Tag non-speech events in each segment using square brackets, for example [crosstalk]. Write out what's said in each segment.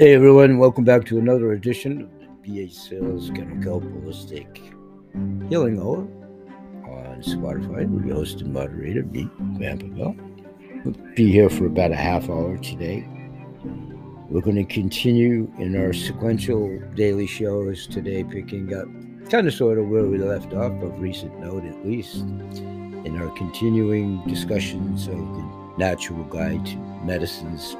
Hey everyone, welcome back to another edition of the BH Sales Kennel Kelp Holistic Healing Hour on Spotify with your host and moderator, me, Bill. We'll be here for about a half hour today. We're going to continue in our sequential daily shows today, picking up kind of sort of where we left off, of recent note at least, in our continuing discussions of the natural guide to medicines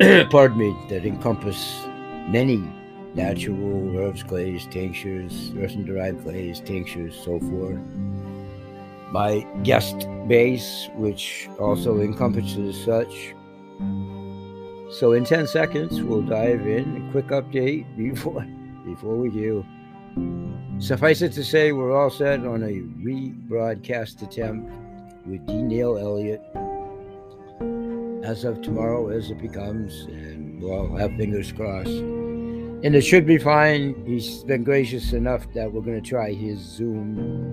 [coughs] pardon me, that encompass many natural herbs, clays, tinctures, earthen derived clays, tinctures, so forth. My guest base, which also encompasses such. So in 10 seconds, we'll dive in. A quick update before [laughs] before we do. Suffice it to say, we're all set on a rebroadcast attempt with D. Neil Elliott as of tomorrow as it becomes, and we'll have fingers crossed. And it should be fine. He's been gracious enough that we're going to try his Zoom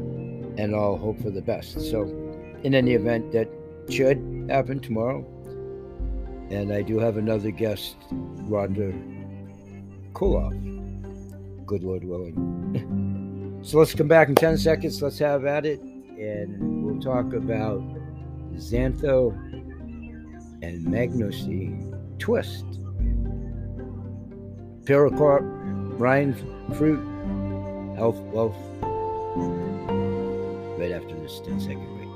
and I'll hope for the best. So, in any event, that should happen tomorrow. And I do have another guest, Rhonda Koloff. Good Lord willing. [laughs] so let's come back in 10 seconds. Let's have at it. And we'll talk about Xantho and Magnosi Twist. Pericarp, rind, fruit, health, wealth. Right after this 10 second break.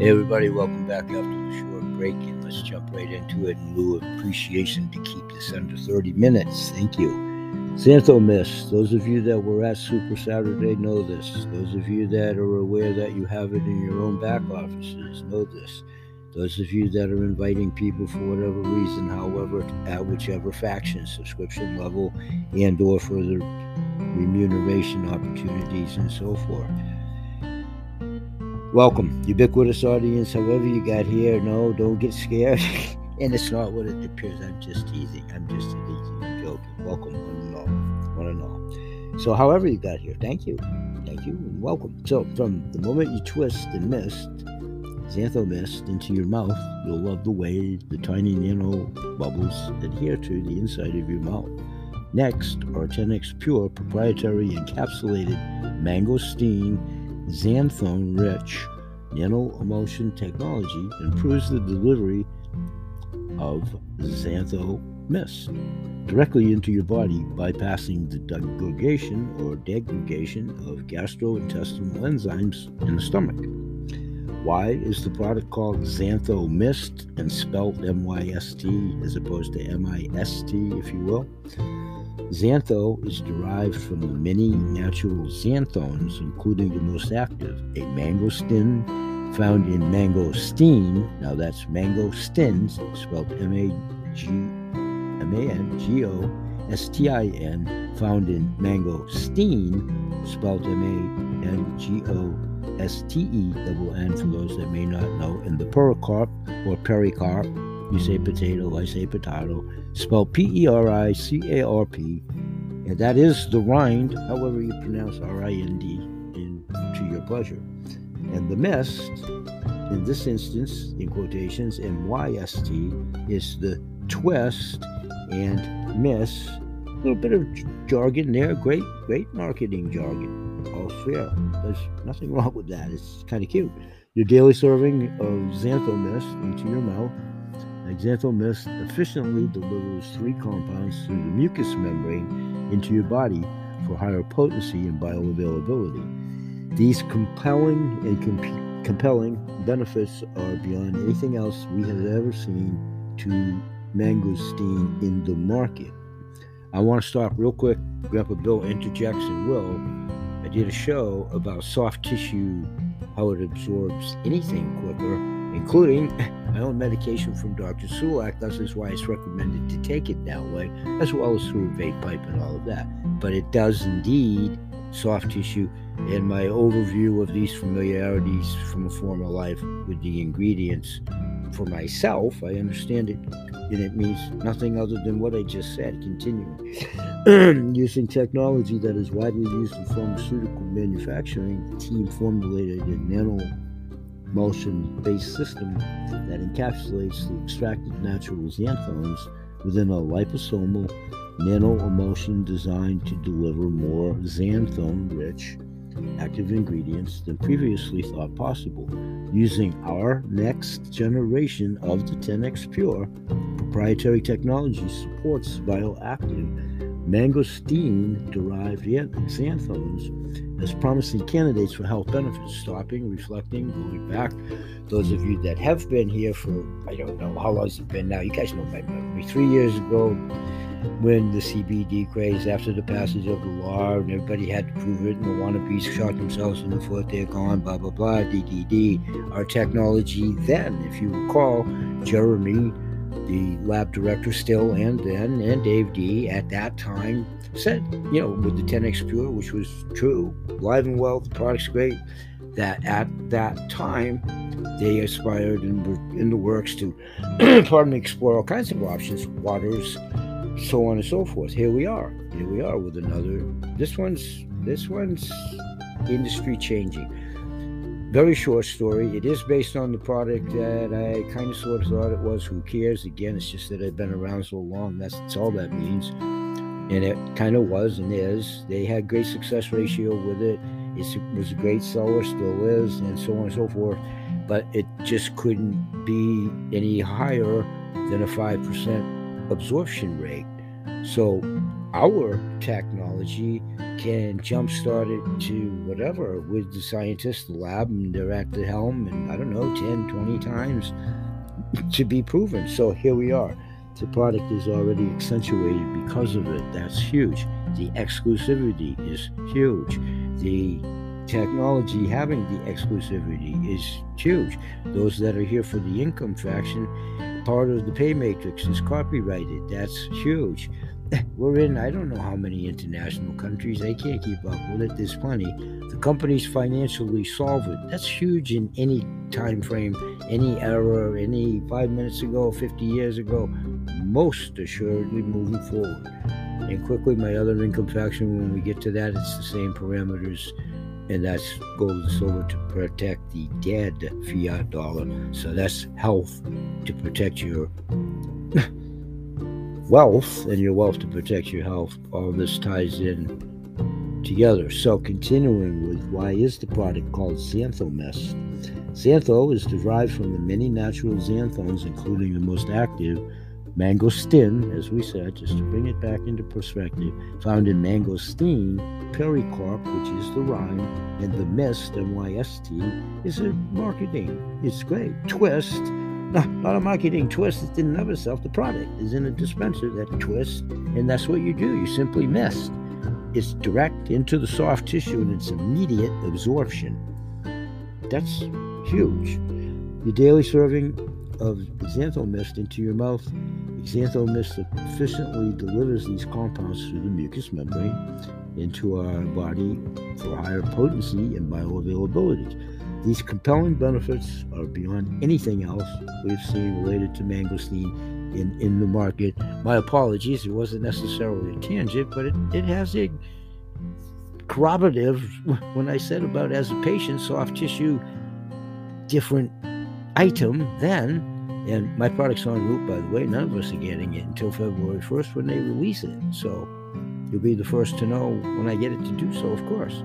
Hey everybody, welcome back after the short break and let's jump right into it in lieu of appreciation to keep this under 30 minutes. Thank you. XanthoMyst. Those of you that were at Super Saturday know this. Those of you that are aware that you have it in your own back offices know this. Those of you that are inviting people for whatever reason, however, at whichever faction, subscription level, and or further remuneration opportunities and so forth. Welcome, ubiquitous audience. However you got here, no, don't get scared. [laughs] and it's not what it appears. I'm just teasing. I'm just teasing. Welcome, one and all. One and all. So, however you got here, thank you. Thank you and welcome. So, from the moment you twist and mist, XanthoMyst into your mouth, you'll love the way the tiny nano bubbles adhere to the inside of your mouth. Next, our 10x Pure proprietary encapsulated mangosteen xanthone rich nano emulsion technology improves the delivery of xantho mist directly into your body, bypassing the degradation or degradation of gastrointestinal enzymes in the stomach. Why is the product called XanthoMyst and spelled M Y S T as opposed to M I S T, if you will? Xantho is derived from the many natural xanthones, including the most active, a mangostin found in mangosteen. Now that's mangostins, spelled M A G M A N G O S T I N, found in mango mangosteen, spelled M A N G O S T E double N for those that may not know, and the pericarp or pericarp. You say potato, I say potato, spelled P E R I C A R P, and that is the rind, however you pronounce R I N D, to your pleasure. And the mist, in this instance, in quotations, M Y S T, is the twist and miss. A little bit of jargon there. Great, great marketing jargon. All fair. There's nothing [laughs] wrong with that. It's kind of cute. Your daily serving of XanthoMyst into your mouth. XanthoMyst efficiently delivers three compounds through the mucous membrane into your body for higher potency and bioavailability. These compelling and comp- compelling benefits are beyond anything else we have ever seen to mangosteen in the market. I want to stop real quick. Grandpa Bill interjects and will. I did a show about soft tissue, how it absorbs anything quicker, including [laughs] my own medication from Dr. Sulak. That is why it's recommended to take it that way, as well as through a vape pipe and all of that. But it does indeed soft tissue. And my overview of these familiarities from a former life with the ingredients for myself, I understand it, and it means nothing other than what I just said. Continuing, [clears throat] using technology that is widely used in pharmaceutical manufacturing, the team formulated a nano emulsion based system that encapsulates the extracted natural xanthones within a liposomal nano emulsion designed to deliver more xanthone rich active ingredients than previously thought possible using our next generation of the 10x Pure proprietary technology supports bioactive mangosteen derived xanthones as promising candidates for health benefits. Stopping, reflecting, going back. Those of you that have been here for, I don't know, how long has it been now? You guys know memory. Three years ago, when the CBD craze, after the passage of the law, and everybody had to prove it, and the wannabes shot themselves in the foot, they're gone, blah, blah, blah, DDD. Our technology then, if you recall, Jeremy the lab director still and then, and Dave D at that time said, you know, with the 10x Pure, which was true, live and well, the product's great, that at that time they aspired and were in the works to, [clears throat] pardon me, explore all kinds of options, waters, so on and so forth. Here we are. Here we are with another. This one's this one's industry changing very short story. It is based on the product that I kind of sort of thought it was. Who cares? Again, it's just that I've been around so long. That's, that's all that means. And it kind of was and is. They had great success ratio with it. it was a great seller, still is, and so on and so forth. But it just couldn't be any higher than a 5% absorption rate. So our technology can jumpstart it to whatever with the scientists, the lab, and they're at the helm, and I don't know, 10, 20 times [laughs] to be proven. So here we are. The product is already accentuated because of it. That's huge. The exclusivity is huge. The technology having the exclusivity is huge. Those that are here for the income faction, part of the pay matrix is copyrighted. That's huge. [laughs] we're in I don't know how many international countries. They can't keep up with it. There's plenty. The companies financially solvent. That's huge in any time frame, any era, any five minutes ago, 50 years ago. Most assuredly moving forward. And quickly, my other income faction, when we get to that, it's the same parameters and that's gold and silver to protect the dead fiat dollar. So that's health to protect your [laughs] wealth and your wealth to protect your health. All this ties in together. So, continuing with why is the product called XanthoMyst? Xantho is derived from the many natural xanthones, including the most active, mangosteen, as we said, just to bring it back into perspective, found in mangosteen, pericarp, which is the rind, and the mist, M-Y-S-T, is a marketing. It's great. Twist no, not a marketing twist. It's in and of itself. The product is in a dispenser that twists, and that's what you do. You simply mist. It's direct into the soft tissue and it's immediate absorption. That's huge. The daily serving of XanthoMyst into your mouth. XanthoMyst efficiently delivers these compounds through the mucous membrane into our body for higher potency and bioavailability. These compelling benefits are beyond anything else we've seen related to mangosteen in, in the market. My apologies, it wasn't necessarily a tangent, but it, it has a corroborative [laughs] when I said about as a patient, soft tissue, different item then. And my product's on route, by the way. None of us are getting it until February 1st when they release it. So you'll be the first to know when I get it to do so, of course.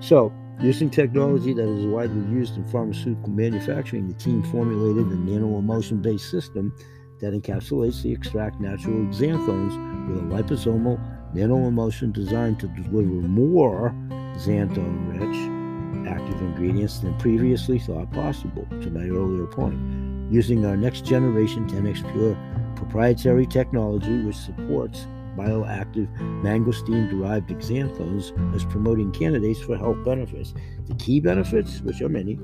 So Using technology that is widely used in pharmaceutical manufacturing, the team formulated a nano-emulsion based system that encapsulates the extract natural xanthones with a liposomal nano-emulsion designed to deliver more xanthone-rich active ingredients than previously thought possible, to my earlier point. Using our next generation 10x Pure proprietary technology, which supports bioactive mangosteen derived xanthones as promoting candidates for health benefits. The key benefits, which are many,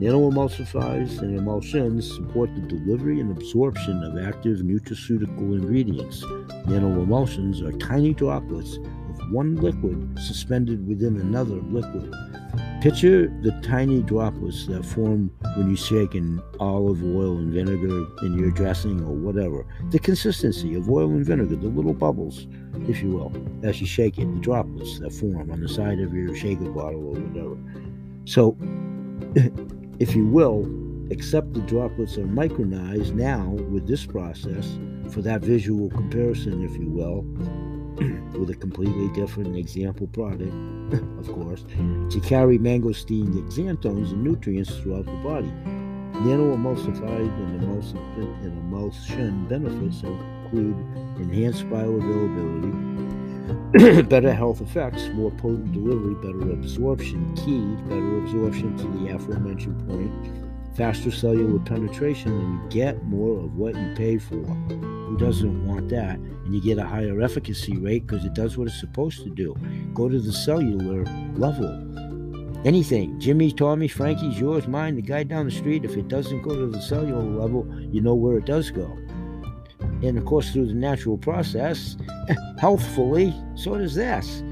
nanoemulsifiers and emulsions support the delivery and absorption of active nutraceutical ingredients. Nanoemulsions are tiny droplets of one liquid suspended within another liquid. Picture the tiny droplets that uh, form when you shake an olive oil and vinegar in your dressing or whatever. The consistency of oil and vinegar, the little bubbles, if you will, as you shake it, the droplets that uh, form on the side of your shaker bottle or whatever. So, [laughs] if you will, accept the droplets are micronized now with this process for that visual comparison, if you will, [clears throat] with a completely different example product, [laughs] of course, to carry mangosteen xanthones and nutrients throughout the body. Nano-emulsified and emuls and emulsion benefits include enhanced bioavailability, [clears throat] better health effects, more potent delivery, better absorption, key, better absorption to the aforementioned point, faster cellular penetration, and you get more of what you pay for. Who doesn't want that? And you get a higher efficacy rate because it does what it's supposed to do. Go to the cellular level. Anything, Jimmy, Tommy, Frankie's, yours, mine, the guy down the street, if it doesn't go to the cellular level, you know where it does go. And of course, through the natural process, [laughs] healthfully, so does this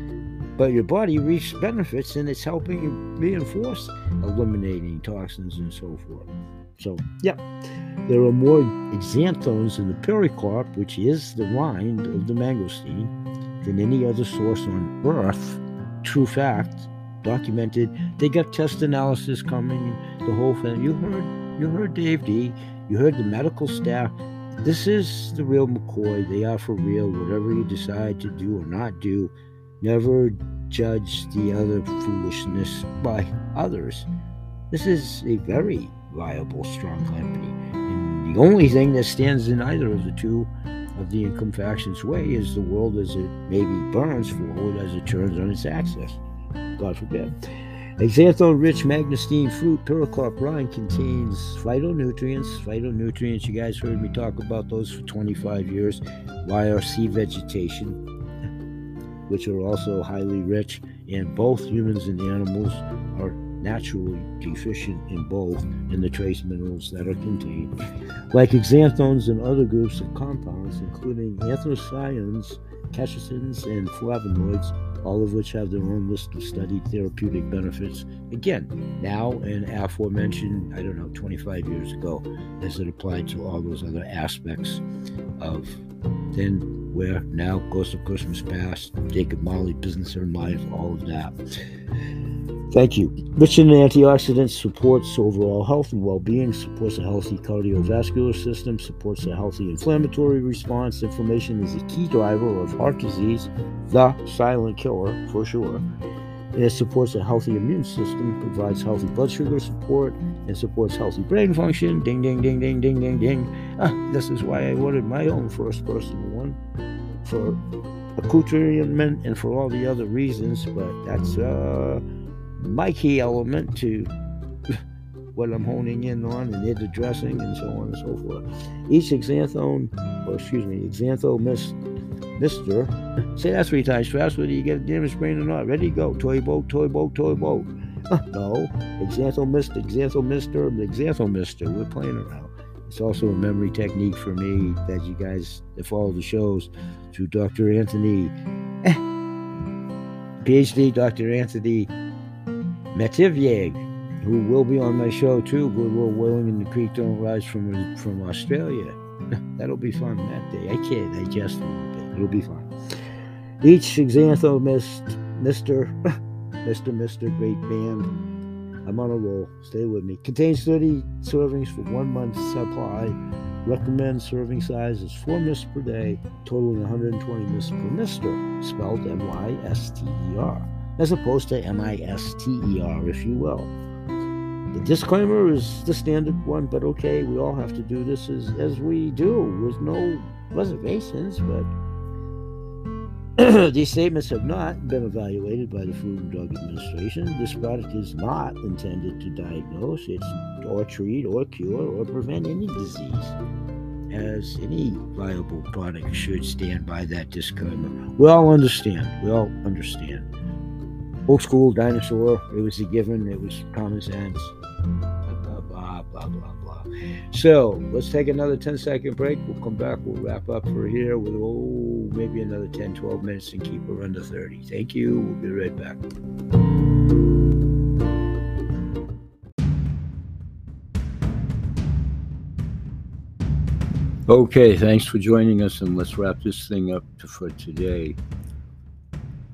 but your body reaps benefits and it's helping you reinforce eliminating toxins and so forth. So, yeah, there are more xanthones in the pericarp, which is the rind of the mangosteen, than any other source on earth. True fact, documented. They got test analysis coming, the whole thing. You heard, you heard Dave D. You heard the medical staff. This is the real McCoy. They are for real. Whatever you decide to do or not do, Never judge the other foolishness by others. This is a very viable, strong company. And the only thing that stands in either of the two of the income factions way is the world as it maybe burns forward as it turns on its axis. God forbid. Xanthone rich mangosteen fruit pericarp rind contains phytonutrients. Phytonutrients, you guys heard me talk about those for 25 years. YRC vegetation, which are also highly rich in both humans and animals, are naturally deficient in both in the trace minerals that are contained. Like xanthones and other groups of compounds, including anthocyanins, catechins, and flavonoids, all of which have their own list of studied therapeutic benefits. Again, now and aforementioned, I don't know, 25 years ago, as it applied to all those other aspects of then where now Ghost of Christmas Past, Jacob Marley, Business and Life, all of that. Thank you. Rich in antioxidants supports overall health and well being, supports a healthy cardiovascular system, supports a healthy inflammatory response. Inflammation is a key driver of heart disease, the silent killer for sure. It supports a healthy immune system, provides healthy blood sugar support, and supports healthy brain function. Ding, ding, ding, ding, ding, ding, ding. Ah, this is why I ordered my own first personal one for accoutrement and for all the other reasons, but that's uh, my key element to [laughs] what I'm honing in on and the dressing and so on and so forth. Each xanthone, or excuse me, XanthoMyst Mister, say that three times fast, whether you get a damaged brain or not. Ready, go. Toy boat, toy boat, toy boat. no, Xantho Mister, Xantho Mister, Xantho Mister. We're playing around. It's also a memory technique for me that you guys that follow the shows through Dr. Anthony, eh. PhD Dr. Anthony Metivier, who will be on my show too. Goodwill Willing and the Creek Don't Rise from from Australia. [laughs] That'll be fun that day. I can't digest it. It'll be fine. Each XanthoMyst Mr. Mr. Mr. Great Band. I'm on a roll. Stay with me. Contains 30 servings for one month supply. Recommend serving size is 4 mists per day, totaling 120 mists per mister, spelled M Y S T E R, as opposed to M I S T E R, if you will. The disclaimer is the standard one, but okay, we all have to do this as, as we do with no reservations, but [clears throat] These statements have not been evaluated by the Food and Drug Administration. This product is not intended to diagnose, it's or treat or cure or prevent any disease. As any viable product should stand by that disclaimer. We all understand. We all understand. Old school dinosaur, it was a given, it was common sense. Blah blah blah blah blah. So let's take another 10 second break. We'll come back, we'll wrap up for here with oh maybe another 10, 12 minutes and keep her under 30. Thank you. We'll be right back. Okay, thanks for joining us, and let's wrap this thing up for today.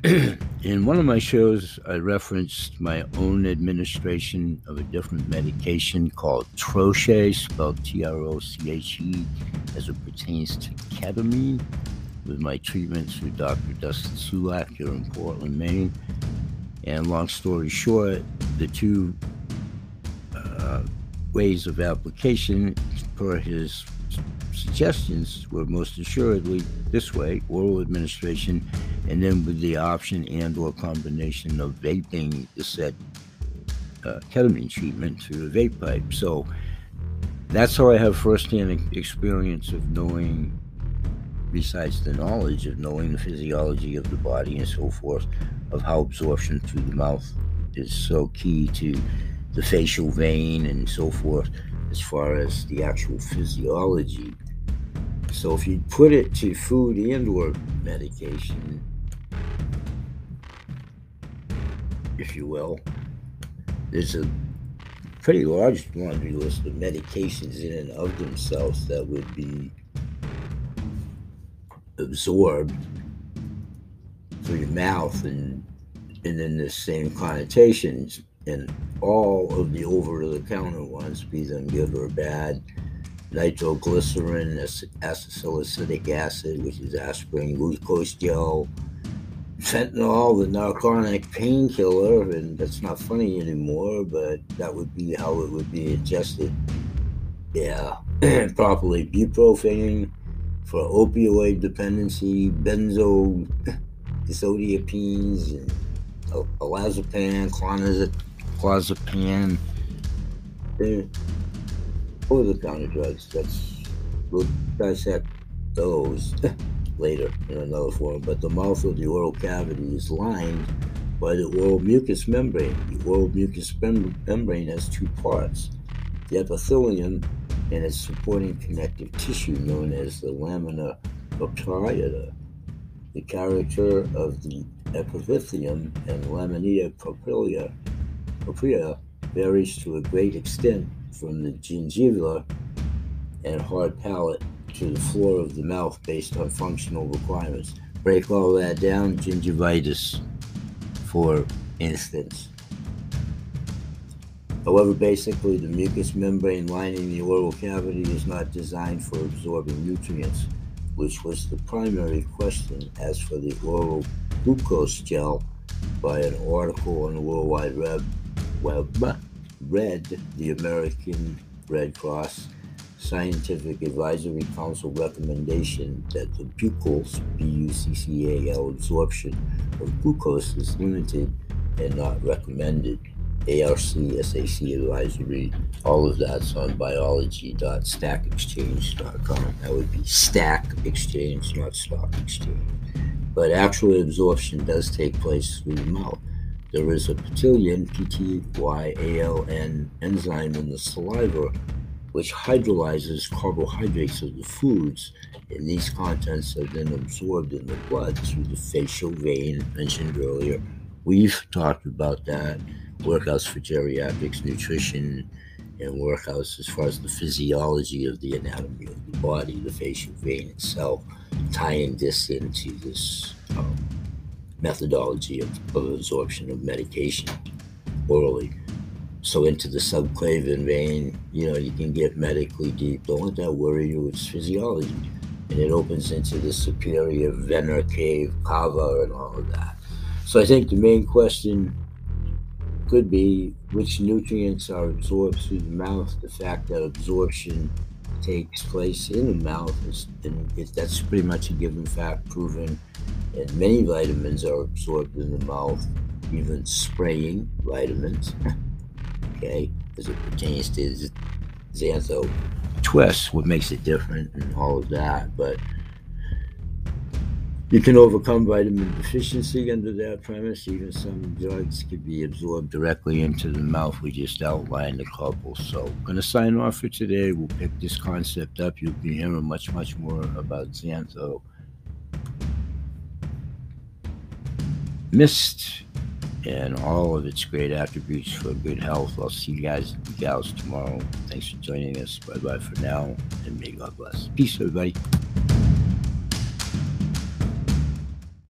[clears throat] In one of my shows, I referenced my own administration of a different medication called Troche, spelled T R O C H E, as it pertains to ketamine with my treatments with Dr. Dustin Sulak here in Portland, Maine. And long story short, the two uh, ways of application per his suggestions were most assuredly this way oral administration and then with the option and or combination of vaping the said uh, ketamine treatment through the vape pipe so that's how i have firsthand experience of knowing besides the knowledge of knowing the physiology of the body and so forth of how absorption through the mouth is so key to the facial vein and so forth as far as the actual physiology. So if you put it to food and or medication, if you will, there's a pretty large laundry list of medications in and of themselves that would be absorbed through your mouth and and then the same connotations and all of the over the counter ones, be them good or bad, nitroglycerin, acetylsalicylic acid, which is aspirin, glucose gel, fentanyl, the narcotic painkiller, and that's not funny anymore, but that would be how it would be ingested. Yeah, [clears throat] properly. Bupropion for opioid dependency, benzodiazepines, and olanzapine, clonazepam over the counter drugs. That's we'll dissect those [laughs] later in another form. But the mouth of the oral cavity is lined by the oral mucous membrane. The oral mucous mem- membrane has two parts: the epithelium and its supporting connective tissue known as the lamina propria. The character of the epithelium and lamina propria, propria varies to a great extent from the gingiva and hard palate to the floor of the mouth based on functional requirements. Break all that down, gingivitis, for instance. However, basically, the mucous membrane lining the oral cavity is not designed for absorbing nutrients, which was the primary question as for the oral glucose gel by an article on the World Wide Web, web read the American Red Cross Scientific Advisory Council recommendation that the buccal B-U-C-C-A-L absorption of glucose is limited and not recommended. ARC, SAC advisory, all of that's on biology.stackexchange.com. That would be stack exchange, not stock exchange. But actual absorption does take place through the mouth. There is a ptyalin, P-T-Y-A-L-N, enzyme in the saliva which hydrolyzes carbohydrates of the foods, and these contents are then absorbed in the blood through the facial vein mentioned earlier. We've talked about that, workouts for geriatrics, nutrition, and workouts as far as the physiology of the anatomy of the body, the facial vein itself, tying this into this um, methodology of, of absorption of medication orally. So into the subclavian vein, you know, you can get medically deep. Don't let that worry you. It's physiology. And it opens into the superior vena cave, cava, and all of that. So I think the main question could be which nutrients are absorbed through the mouth. The fact that absorption takes place in the mouth is, and that's pretty much a given fact, proven and many vitamins are absorbed in the mouth, even spraying vitamins, [laughs] okay, as it pertains to xantho twist, what makes it different and all of that. But you can overcome vitamin deficiency under that premise. Even some drugs could be absorbed directly into the mouth. We just outlined a couple. So, I'm going to sign off for today. We'll pick this concept up. You'll be hearing much, much more about Xantho. mist and all of its great attributes for good health. I'll see you guys and gals tomorrow. Thanks for joining us. Bye bye for now, and may God bless. Peace, everybody.